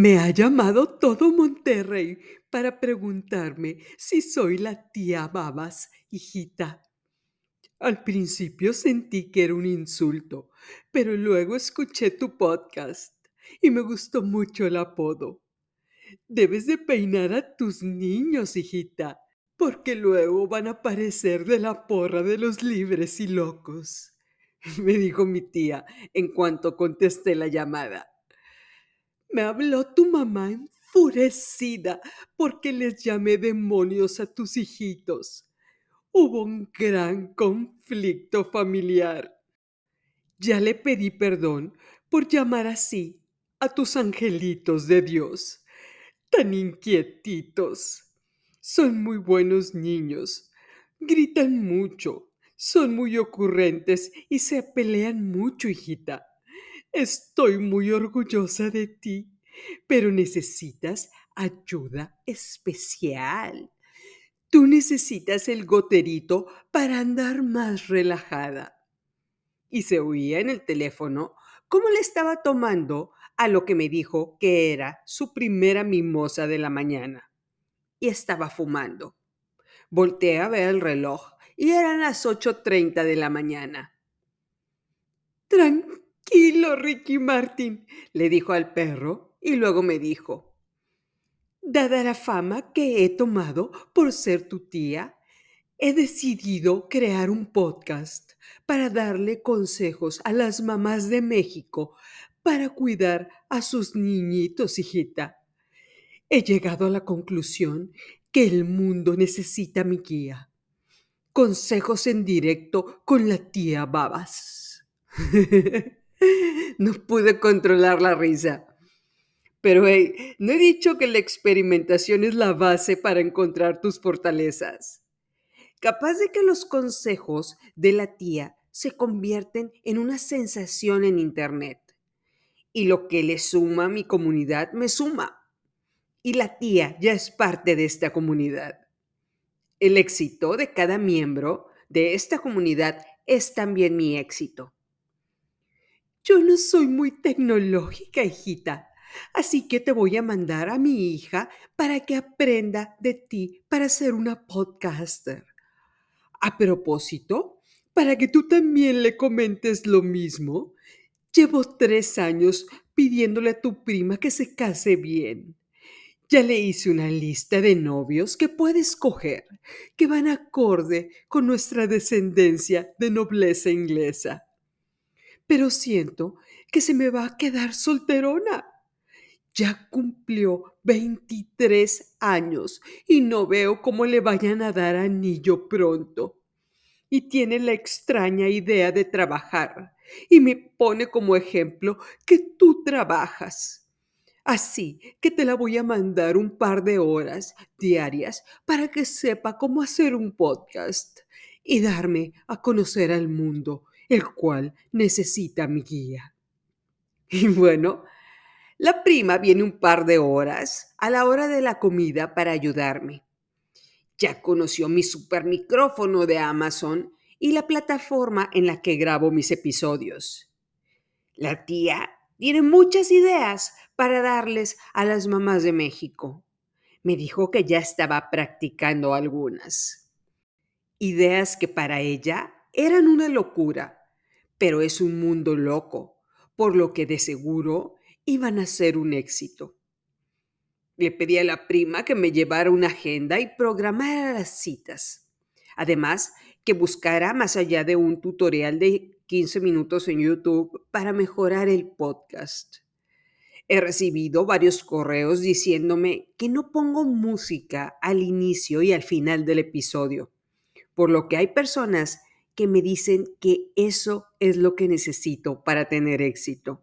Me ha llamado todo Monterrey para preguntarme si soy la tía Babas, hijita. Al principio sentí que era un insulto, pero luego escuché tu podcast y me gustó mucho el apodo. Debes de peinar a tus niños, hijita, porque luego van a parecer de la porra de los libres y locos, me dijo mi tía en cuanto contesté la llamada. Me habló tu mamá enfurecida porque les llamé demonios a tus hijitos. Hubo un gran conflicto familiar. Ya le pedí perdón por llamar así a tus angelitos de Dios, tan inquietitos. Son muy buenos niños, gritan mucho, son muy ocurrentes y se pelean mucho, hijita. Estoy muy orgullosa de ti, pero necesitas ayuda especial. Tú necesitas el goterito para andar más relajada. Y se oía en el teléfono cómo le estaba tomando a lo que me dijo que era su primera mimosa de la mañana. Y estaba fumando. Volteé a ver el reloj y eran las 8.30 de la mañana. Tranquilo, Ricky Martin, le dijo al perro y luego me dijo, dada la fama que he tomado por ser tu tía, he decidido crear un podcast para darle consejos a las mamás de México para cuidar a sus niñitos, hijita. He llegado a la conclusión que el mundo necesita mi guía. Consejos en directo con la tía Babas. no pude controlar la risa. Pero hey, no he dicho que la experimentación es la base para encontrar tus fortalezas. Capaz de que los consejos de la tía se convierten en una sensación en Internet. Y lo que le suma a mi comunidad me suma. Y la tía ya es parte de esta comunidad. El éxito de cada miembro de esta comunidad es también mi éxito. Yo no soy muy tecnológica, hijita, así que te voy a mandar a mi hija para que aprenda de ti para ser una podcaster. A propósito, para que tú también le comentes lo mismo, llevo tres años pidiéndole a tu prima que se case bien. Ya le hice una lista de novios que puedes escoger, que van acorde con nuestra descendencia de nobleza inglesa pero siento que se me va a quedar solterona. Ya cumplió 23 años y no veo cómo le vayan a dar anillo pronto. Y tiene la extraña idea de trabajar y me pone como ejemplo que tú trabajas. Así que te la voy a mandar un par de horas diarias para que sepa cómo hacer un podcast y darme a conocer al mundo el cual necesita mi guía. Y bueno, la prima viene un par de horas a la hora de la comida para ayudarme. Ya conoció mi super micrófono de Amazon y la plataforma en la que grabo mis episodios. La tía tiene muchas ideas para darles a las mamás de México. Me dijo que ya estaba practicando algunas. Ideas que para ella eran una locura, pero es un mundo loco, por lo que de seguro iban a ser un éxito. Le pedí a la prima que me llevara una agenda y programara las citas. Además, que buscara más allá de un tutorial de 15 minutos en YouTube para mejorar el podcast. He recibido varios correos diciéndome que no pongo música al inicio y al final del episodio, por lo que hay personas que me dicen que eso es lo que necesito para tener éxito.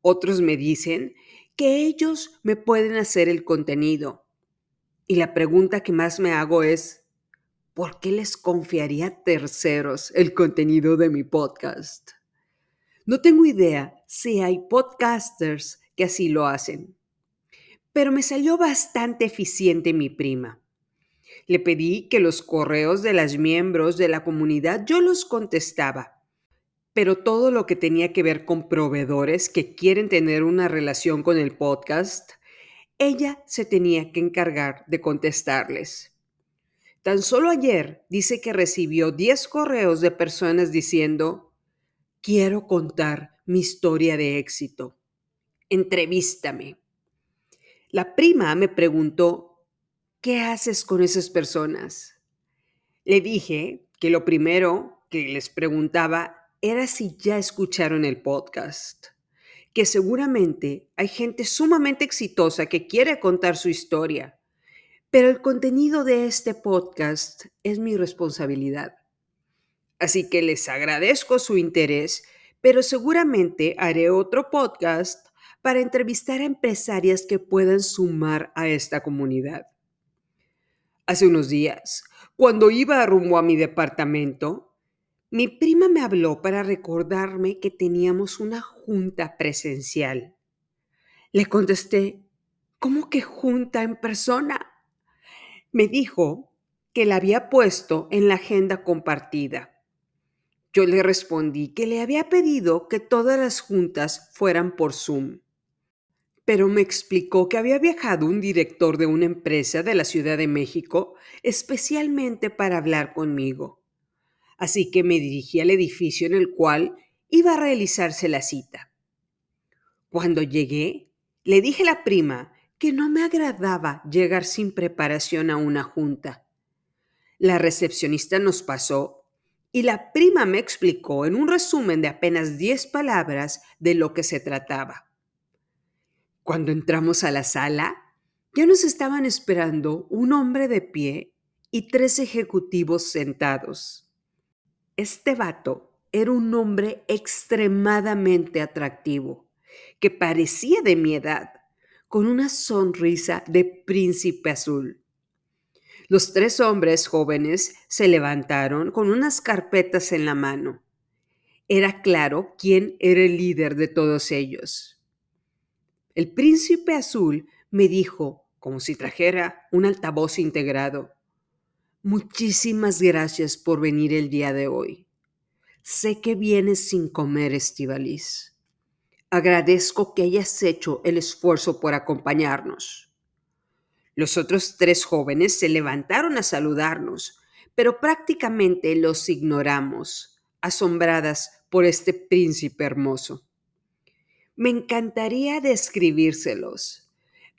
Otros me dicen que ellos me pueden hacer el contenido. Y la pregunta que más me hago es, ¿por qué les confiaría a terceros el contenido de mi podcast? No tengo idea si hay podcasters que así lo hacen, pero me salió bastante eficiente mi prima. Le pedí que los correos de las miembros de la comunidad yo los contestaba, pero todo lo que tenía que ver con proveedores que quieren tener una relación con el podcast, ella se tenía que encargar de contestarles. Tan solo ayer dice que recibió 10 correos de personas diciendo, quiero contar mi historia de éxito. Entrevístame. La prima me preguntó, ¿qué haces con esas personas? Le dije que lo primero que les preguntaba era si ya escucharon el podcast, que seguramente hay gente sumamente exitosa que quiere contar su historia, pero el contenido de este podcast es mi responsabilidad. Así que les agradezco su interés, pero seguramente haré otro podcast para entrevistar a empresarias que puedan sumar a esta comunidad. Hace unos días, cuando iba rumbo a mi departamento, mi prima me habló para recordarme que teníamos una junta presencial. Le contesté, ¿cómo que junta en persona? Me dijo que la había puesto en la agenda compartida. Yo le respondí que le había pedido que todas las juntas fueran por Zoom pero me explicó que había viajado un director de una empresa de la Ciudad de México especialmente para hablar conmigo. Así que me dirigí al edificio en el cual iba a realizarse la cita. Cuando llegué, le dije a la prima que no me agradaba llegar sin preparación a una junta. La recepcionista nos pasó y la prima me explicó en un resumen de apenas 10 palabras de lo que se trataba. Cuando entramos a la sala, ya nos estaban esperando un hombre de pie y tres ejecutivos sentados. Este vato era un hombre extremadamente atractivo, que parecía de mi edad, con una sonrisa de príncipe azul. Los tres hombres jóvenes se levantaron con unas carpetas en la mano. Era claro quién era el líder de todos ellos. El príncipe azul me dijo, como si trajera un altavoz integrado, Muchísimas gracias por venir el día de hoy. Sé que vienes sin comer, Estivalis. Agradezco que hayas hecho el esfuerzo por acompañarnos. Los otros tres jóvenes se levantaron a saludarnos, pero prácticamente los ignoramos, asombradas por este príncipe hermoso. Me encantaría describírselos,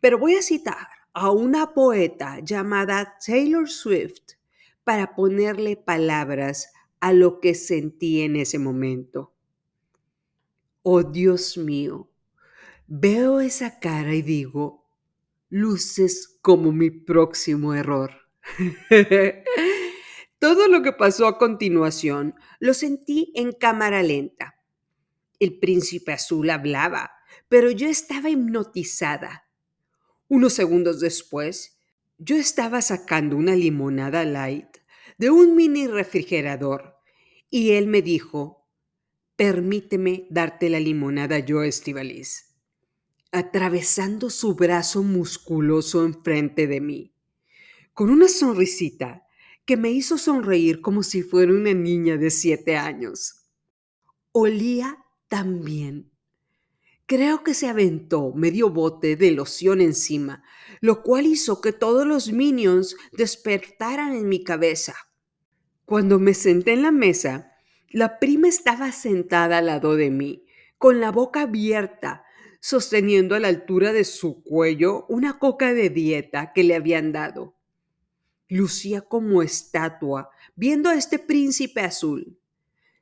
pero voy a citar a una poeta llamada Taylor Swift para ponerle palabras a lo que sentí en ese momento. Oh Dios mío, veo esa cara y digo, luces como mi próximo error. Todo lo que pasó a continuación lo sentí en cámara lenta el príncipe azul hablaba, pero yo estaba hipnotizada. Unos segundos después, yo estaba sacando una limonada light de un mini refrigerador y él me dijo, permíteme darte la limonada yo, Estivalis, atravesando su brazo musculoso enfrente de mí, con una sonrisita que me hizo sonreír como si fuera una niña de siete años. Olía también. Creo que se aventó medio bote de loción encima, lo cual hizo que todos los minions despertaran en mi cabeza. Cuando me senté en la mesa, la prima estaba sentada al lado de mí, con la boca abierta, sosteniendo a la altura de su cuello una coca de dieta que le habían dado. Lucía como estatua, viendo a este príncipe azul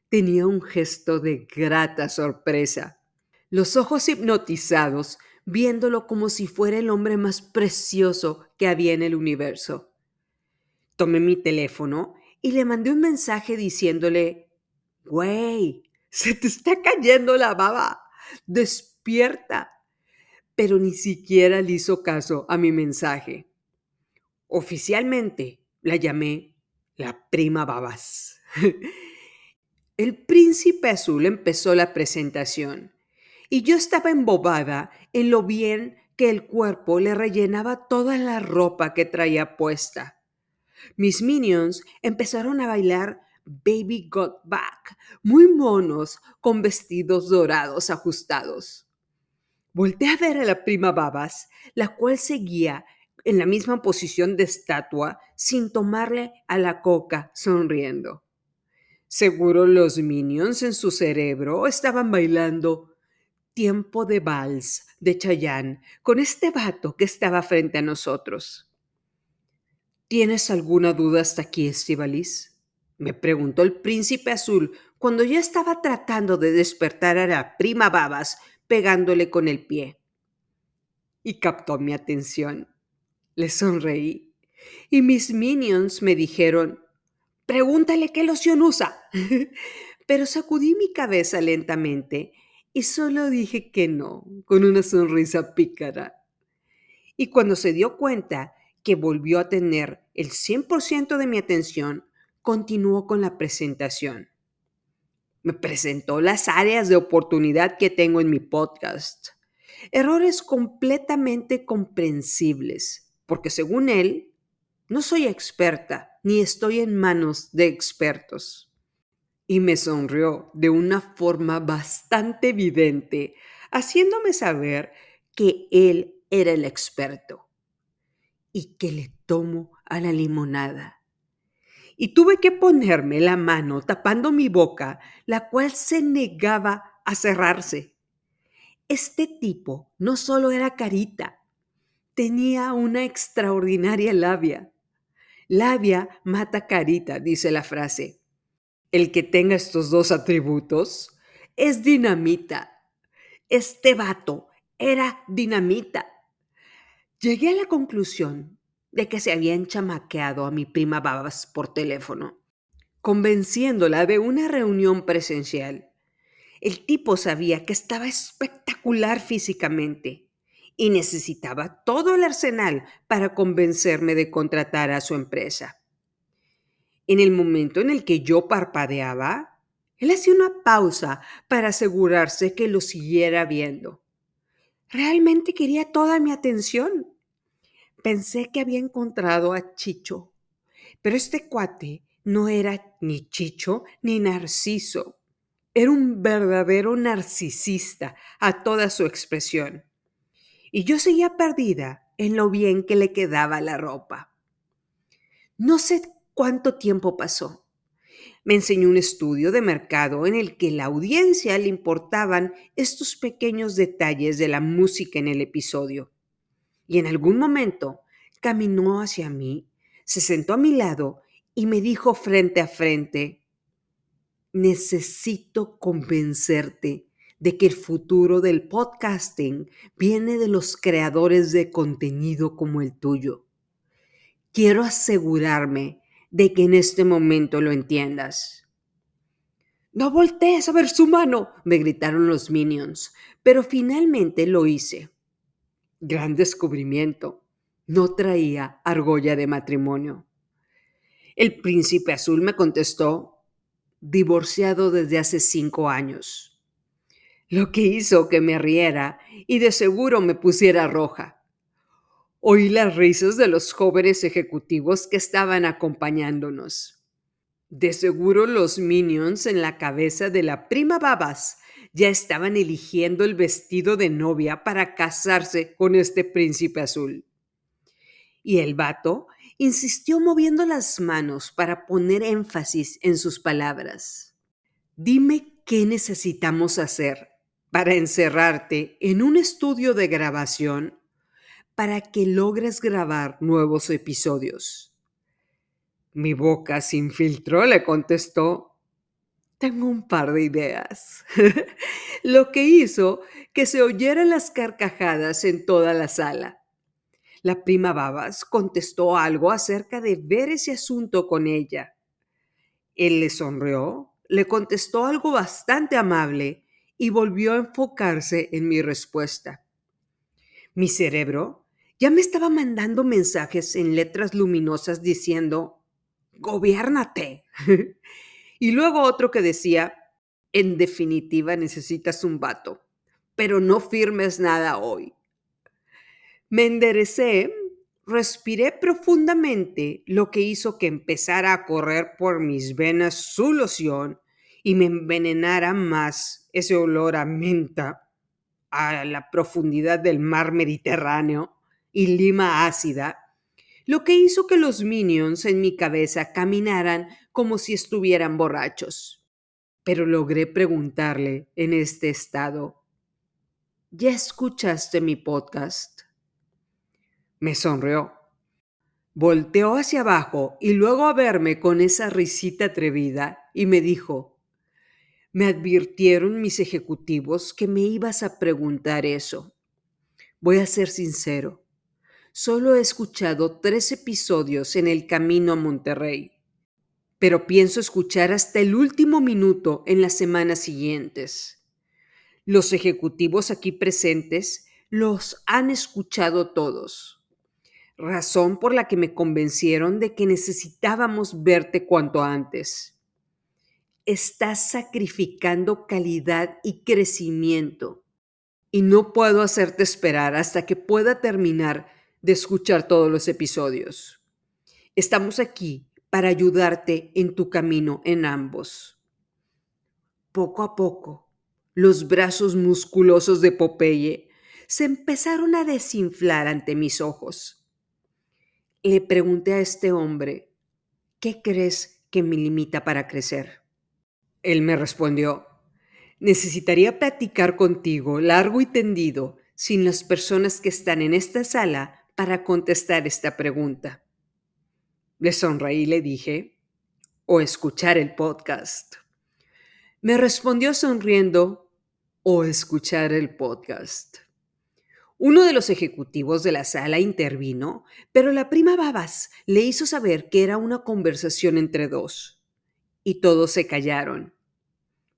tenía un gesto de grata sorpresa, los ojos hipnotizados, viéndolo como si fuera el hombre más precioso que había en el universo. Tomé mi teléfono y le mandé un mensaje diciéndole, güey, se te está cayendo la baba, despierta. Pero ni siquiera le hizo caso a mi mensaje. Oficialmente la llamé la prima babas. El príncipe azul empezó la presentación y yo estaba embobada en lo bien que el cuerpo le rellenaba toda la ropa que traía puesta. Mis minions empezaron a bailar Baby Got Back, muy monos con vestidos dorados ajustados. Volté a ver a la prima Babas, la cual seguía en la misma posición de estatua sin tomarle a la coca sonriendo. Seguro los minions en su cerebro estaban bailando Tiempo de Vals de Chayanne con este vato que estaba frente a nosotros. ¿Tienes alguna duda hasta aquí, Estivalis? Me preguntó el príncipe azul cuando ya estaba tratando de despertar a la prima Babas pegándole con el pie. Y captó mi atención. Le sonreí. Y mis minions me dijeron, pregúntale qué loción usa. Pero sacudí mi cabeza lentamente y solo dije que no, con una sonrisa pícara. Y cuando se dio cuenta que volvió a tener el 100% de mi atención, continuó con la presentación. Me presentó las áreas de oportunidad que tengo en mi podcast. Errores completamente comprensibles, porque según él, no soy experta ni estoy en manos de expertos. Y me sonrió de una forma bastante evidente, haciéndome saber que él era el experto y que le tomo a la limonada y tuve que ponerme la mano tapando mi boca, la cual se negaba a cerrarse. Este tipo no solo era carita, tenía una extraordinaria labia. Labia mata carita, dice la frase. El que tenga estos dos atributos es dinamita. Este vato era dinamita. Llegué a la conclusión de que se habían chamaqueado a mi prima Babas por teléfono, convenciéndola de una reunión presencial. El tipo sabía que estaba espectacular físicamente y necesitaba todo el arsenal para convencerme de contratar a su empresa. En el momento en el que yo parpadeaba, él hacía una pausa para asegurarse que lo siguiera viendo. Realmente quería toda mi atención. Pensé que había encontrado a Chicho, pero este cuate no era ni Chicho ni Narciso. Era un verdadero narcisista a toda su expresión. Y yo seguía perdida en lo bien que le quedaba la ropa. No sé cuánto tiempo pasó. Me enseñó un estudio de mercado en el que la audiencia le importaban estos pequeños detalles de la música en el episodio y en algún momento caminó hacia mí, se sentó a mi lado y me dijo frente a frente, necesito convencerte de que el futuro del podcasting viene de los creadores de contenido como el tuyo. Quiero asegurarme de que en este momento lo entiendas. No voltees a ver su mano, me gritaron los minions, pero finalmente lo hice. Gran descubrimiento. No traía argolla de matrimonio. El príncipe azul me contestó, divorciado desde hace cinco años. Lo que hizo que me riera y de seguro me pusiera roja. Oí las risas de los jóvenes ejecutivos que estaban acompañándonos. De seguro los minions en la cabeza de la prima Babas ya estaban eligiendo el vestido de novia para casarse con este príncipe azul. Y el vato insistió moviendo las manos para poner énfasis en sus palabras. Dime qué necesitamos hacer para encerrarte en un estudio de grabación para que logres grabar nuevos episodios. Mi boca sin filtro le contestó, tengo un par de ideas. Lo que hizo que se oyeran las carcajadas en toda la sala. La prima Babas contestó algo acerca de ver ese asunto con ella. Él le sonrió, le contestó algo bastante amable y volvió a enfocarse en mi respuesta. Mi cerebro ya me estaba mandando mensajes en letras luminosas diciendo, gobiérnate. Y luego otro que decía, en definitiva necesitas un vato, pero no firmes nada hoy. Me enderecé, respiré profundamente, lo que hizo que empezara a correr por mis venas su loción y me envenenara más ese olor a menta a la profundidad del mar Mediterráneo y lima ácida, lo que hizo que los minions en mi cabeza caminaran como si estuvieran borrachos. Pero logré preguntarle en este estado, ¿ya escuchaste mi podcast? Me sonrió. Volteó hacia abajo y luego a verme con esa risita atrevida y me dijo, me advirtieron mis ejecutivos que me ibas a preguntar eso. Voy a ser sincero, solo he escuchado tres episodios en el camino a Monterrey, pero pienso escuchar hasta el último minuto en las semanas siguientes. Los ejecutivos aquí presentes los han escuchado todos razón por la que me convencieron de que necesitábamos verte cuanto antes. Estás sacrificando calidad y crecimiento y no puedo hacerte esperar hasta que pueda terminar de escuchar todos los episodios. Estamos aquí para ayudarte en tu camino en ambos. Poco a poco, los brazos musculosos de Popeye se empezaron a desinflar ante mis ojos le pregunté a este hombre, ¿qué crees que me limita para crecer? Él me respondió, necesitaría platicar contigo largo y tendido sin las personas que están en esta sala para contestar esta pregunta. Le sonreí y le dije, o escuchar el podcast. Me respondió sonriendo, o escuchar el podcast. Uno de los ejecutivos de la sala intervino, pero la prima Babas le hizo saber que era una conversación entre dos. Y todos se callaron.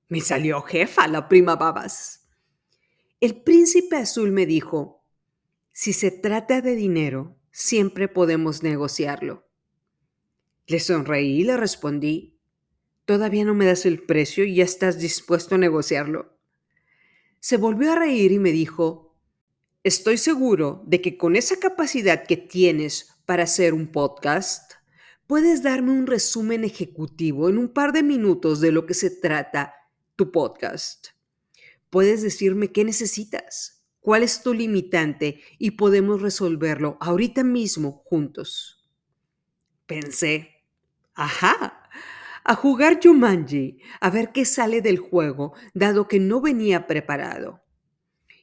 Me salió jefa la prima Babas. El príncipe azul me dijo, si se trata de dinero, siempre podemos negociarlo. Le sonreí y le respondí, todavía no me das el precio y ya estás dispuesto a negociarlo. Se volvió a reír y me dijo, Estoy seguro de que con esa capacidad que tienes para hacer un podcast, puedes darme un resumen ejecutivo en un par de minutos de lo que se trata tu podcast. Puedes decirme qué necesitas, cuál es tu limitante y podemos resolverlo ahorita mismo juntos. Pensé, ajá, a jugar Jumanji, a ver qué sale del juego, dado que no venía preparado.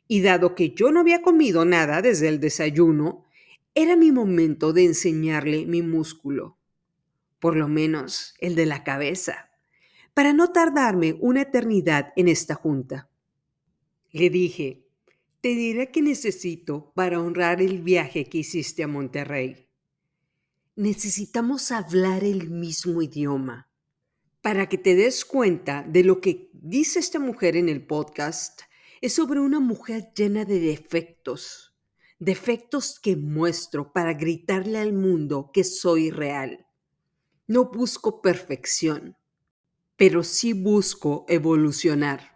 Y dado que yo no había comido nada desde el desayuno, era mi momento de enseñarle mi músculo, por lo menos el de la cabeza, para no tardarme una eternidad en esta junta. Le dije, te diré que necesito para honrar el viaje que hiciste a Monterrey. Necesitamos hablar el mismo idioma. Para que te des cuenta de lo que dice esta mujer en el podcast, es sobre una mujer llena de defectos, defectos que muestro para gritarle al mundo que soy real. No busco perfección, pero sí busco evolucionar.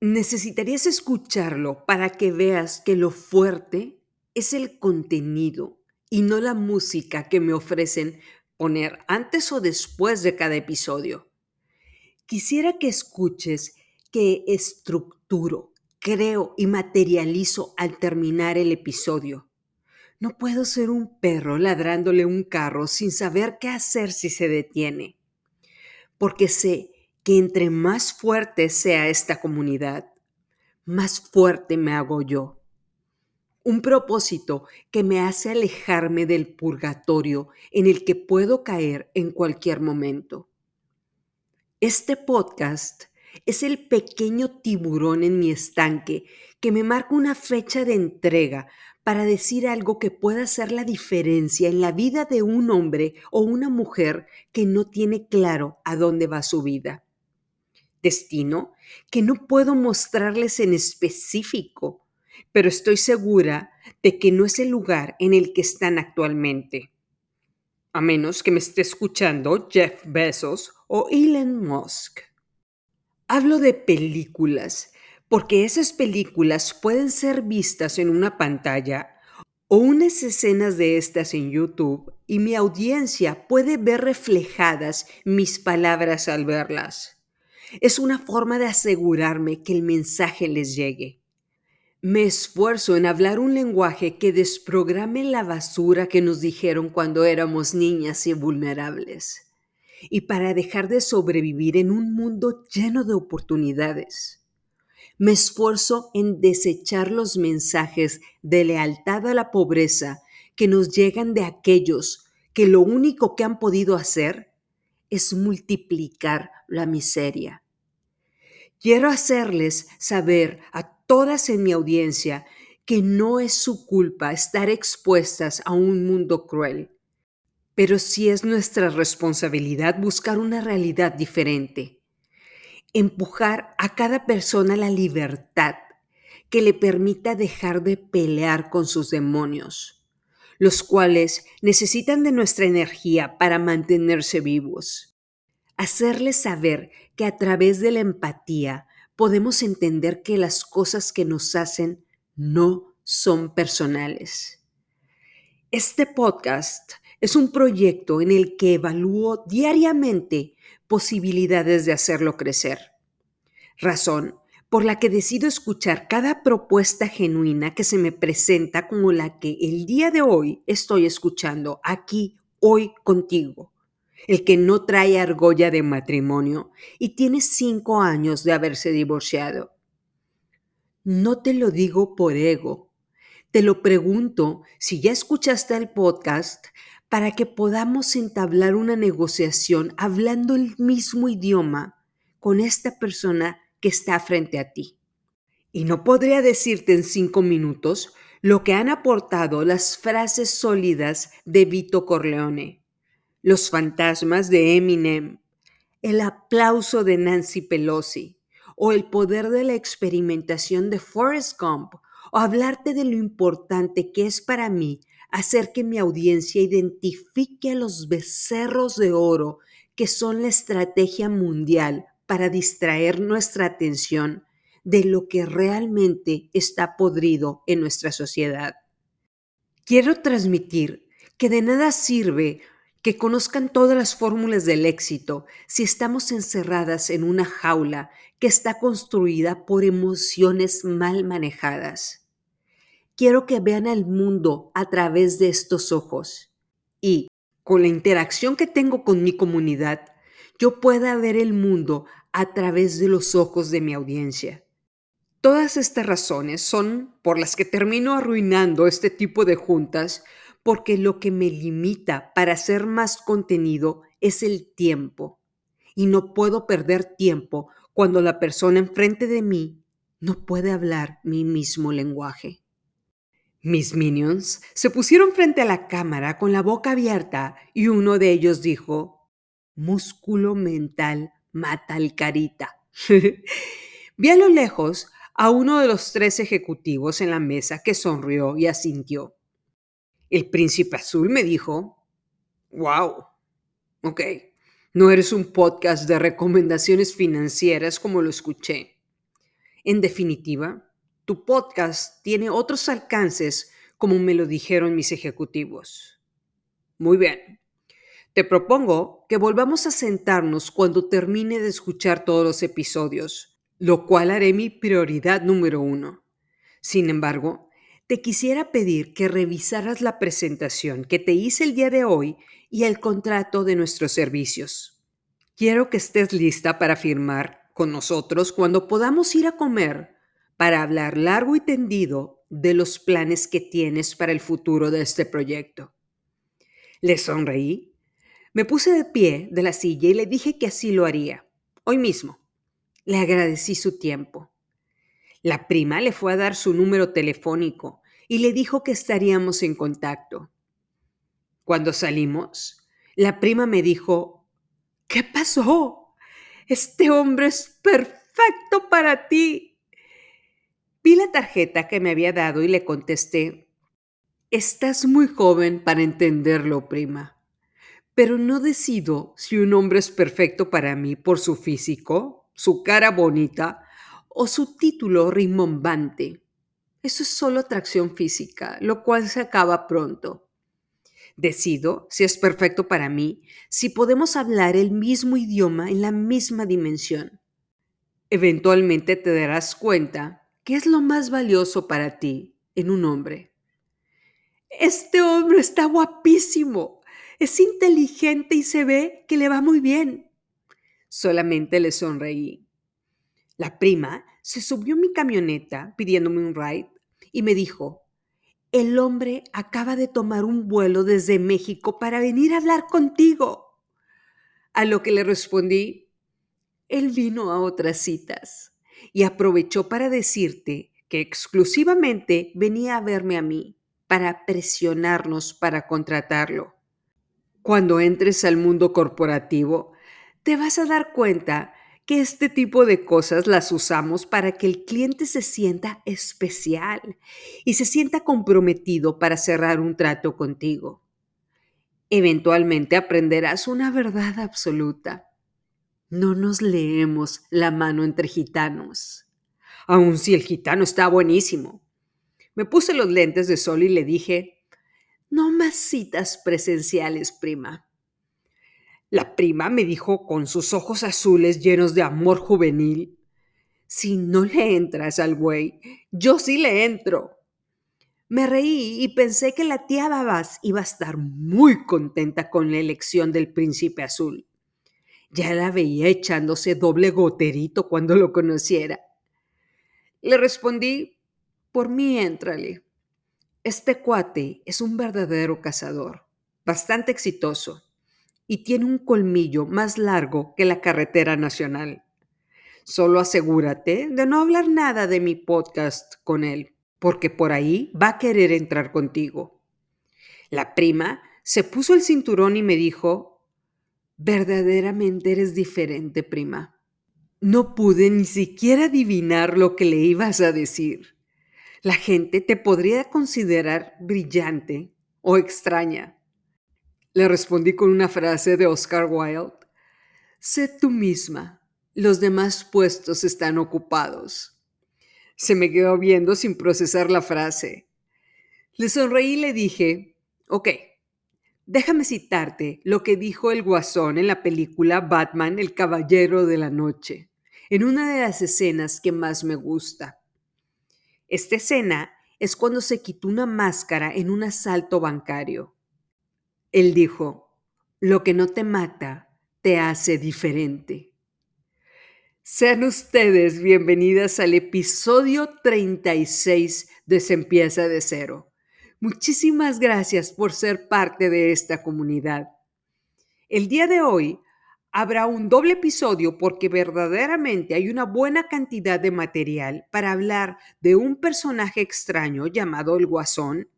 Necesitarías escucharlo para que veas que lo fuerte es el contenido y no la música que me ofrecen poner antes o después de cada episodio. Quisiera que escuches que estructuro, creo y materializo al terminar el episodio. No puedo ser un perro ladrándole un carro sin saber qué hacer si se detiene, porque sé que entre más fuerte sea esta comunidad, más fuerte me hago yo. Un propósito que me hace alejarme del purgatorio en el que puedo caer en cualquier momento. Este podcast es el pequeño tiburón en mi estanque que me marca una fecha de entrega para decir algo que pueda hacer la diferencia en la vida de un hombre o una mujer que no tiene claro a dónde va su vida. Destino que no puedo mostrarles en específico, pero estoy segura de que no es el lugar en el que están actualmente. A menos que me esté escuchando Jeff Bezos o Elon Musk. Hablo de películas, porque esas películas pueden ser vistas en una pantalla o unas escenas de estas en YouTube y mi audiencia puede ver reflejadas mis palabras al verlas. Es una forma de asegurarme que el mensaje les llegue. Me esfuerzo en hablar un lenguaje que desprograme la basura que nos dijeron cuando éramos niñas y vulnerables. Y para dejar de sobrevivir en un mundo lleno de oportunidades. Me esfuerzo en desechar los mensajes de lealtad a la pobreza que nos llegan de aquellos que lo único que han podido hacer es multiplicar la miseria. Quiero hacerles saber a todas en mi audiencia que no es su culpa estar expuestas a un mundo cruel, pero sí es nuestra responsabilidad buscar una realidad diferente, empujar a cada persona la libertad que le permita dejar de pelear con sus demonios, los cuales necesitan de nuestra energía para mantenerse vivos. Hacerles saber que a través de la empatía podemos entender que las cosas que nos hacen no son personales. Este podcast es un proyecto en el que evalúo diariamente posibilidades de hacerlo crecer. Razón por la que decido escuchar cada propuesta genuina que se me presenta como la que el día de hoy estoy escuchando aquí, hoy contigo el que no trae argolla de matrimonio y tiene cinco años de haberse divorciado. No te lo digo por ego, te lo pregunto si ya escuchaste el podcast para que podamos entablar una negociación hablando el mismo idioma con esta persona que está frente a ti. Y no podría decirte en cinco minutos lo que han aportado las frases sólidas de Vito Corleone los fantasmas de Eminem, el aplauso de Nancy Pelosi o el poder de la experimentación de Forrest Gump o hablarte de lo importante que es para mí hacer que mi audiencia identifique a los becerros de oro que son la estrategia mundial para distraer nuestra atención de lo que realmente está podrido en nuestra sociedad. Quiero transmitir que de nada sirve que conozcan todas las fórmulas del éxito si estamos encerradas en una jaula que está construida por emociones mal manejadas. Quiero que vean al mundo a través de estos ojos y, con la interacción que tengo con mi comunidad, yo pueda ver el mundo a través de los ojos de mi audiencia. Todas estas razones son por las que termino arruinando este tipo de juntas porque lo que me limita para hacer más contenido es el tiempo. Y no puedo perder tiempo cuando la persona enfrente de mí no puede hablar mi mismo lenguaje. Mis minions se pusieron frente a la cámara con la boca abierta y uno de ellos dijo, músculo mental mata al carita. Vi a lo lejos a uno de los tres ejecutivos en la mesa que sonrió y asintió. El príncipe azul me dijo, wow, ok, no eres un podcast de recomendaciones financieras como lo escuché. En definitiva, tu podcast tiene otros alcances como me lo dijeron mis ejecutivos. Muy bien. Te propongo que volvamos a sentarnos cuando termine de escuchar todos los episodios, lo cual haré mi prioridad número uno. Sin embargo, te quisiera pedir que revisaras la presentación que te hice el día de hoy y el contrato de nuestros servicios. Quiero que estés lista para firmar con nosotros cuando podamos ir a comer para hablar largo y tendido de los planes que tienes para el futuro de este proyecto. Le sonreí, me puse de pie de la silla y le dije que así lo haría, hoy mismo. Le agradecí su tiempo. La prima le fue a dar su número telefónico y le dijo que estaríamos en contacto. Cuando salimos, la prima me dijo, ¿qué pasó? Este hombre es perfecto para ti. Vi la tarjeta que me había dado y le contesté, estás muy joven para entenderlo, prima, pero no decido si un hombre es perfecto para mí por su físico, su cara bonita o su título rimbombante. Eso es solo atracción física, lo cual se acaba pronto. Decido si es perfecto para mí, si podemos hablar el mismo idioma en la misma dimensión. Eventualmente te darás cuenta que es lo más valioso para ti en un hombre. Este hombre está guapísimo, es inteligente y se ve que le va muy bien. Solamente le sonreí. La prima se subió a mi camioneta pidiéndome un ride y me dijo, el hombre acaba de tomar un vuelo desde México para venir a hablar contigo. A lo que le respondí, él vino a otras citas y aprovechó para decirte que exclusivamente venía a verme a mí para presionarnos para contratarlo. Cuando entres al mundo corporativo, te vas a dar cuenta que este tipo de cosas las usamos para que el cliente se sienta especial y se sienta comprometido para cerrar un trato contigo. Eventualmente aprenderás una verdad absoluta. No nos leemos la mano entre gitanos, aun si el gitano está buenísimo. Me puse los lentes de sol y le dije, no más citas presenciales, prima. La prima me dijo con sus ojos azules llenos de amor juvenil, si no le entras al güey, yo sí le entro. Me reí y pensé que la tía Babas iba a estar muy contenta con la elección del príncipe azul. Ya la veía echándose doble goterito cuando lo conociera. Le respondí, por mí éntrale. Este cuate es un verdadero cazador, bastante exitoso y tiene un colmillo más largo que la carretera nacional. Solo asegúrate de no hablar nada de mi podcast con él, porque por ahí va a querer entrar contigo. La prima se puso el cinturón y me dijo, verdaderamente eres diferente, prima. No pude ni siquiera adivinar lo que le ibas a decir. La gente te podría considerar brillante o extraña, le respondí con una frase de Oscar Wilde. Sé tú misma, los demás puestos están ocupados. Se me quedó viendo sin procesar la frase. Le sonreí y le dije, ok, déjame citarte lo que dijo el guasón en la película Batman, el Caballero de la Noche, en una de las escenas que más me gusta. Esta escena es cuando se quitó una máscara en un asalto bancario. Él dijo, lo que no te mata te hace diferente. Sean ustedes bienvenidas al episodio 36 de Se empieza de cero. Muchísimas gracias por ser parte de esta comunidad. El día de hoy habrá un doble episodio porque verdaderamente hay una buena cantidad de material para hablar de un personaje extraño llamado el Guasón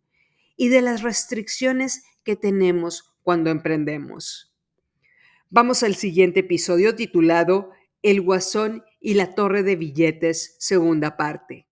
y de las restricciones que tenemos cuando emprendemos. Vamos al siguiente episodio titulado El Guasón y la Torre de Billetes, segunda parte.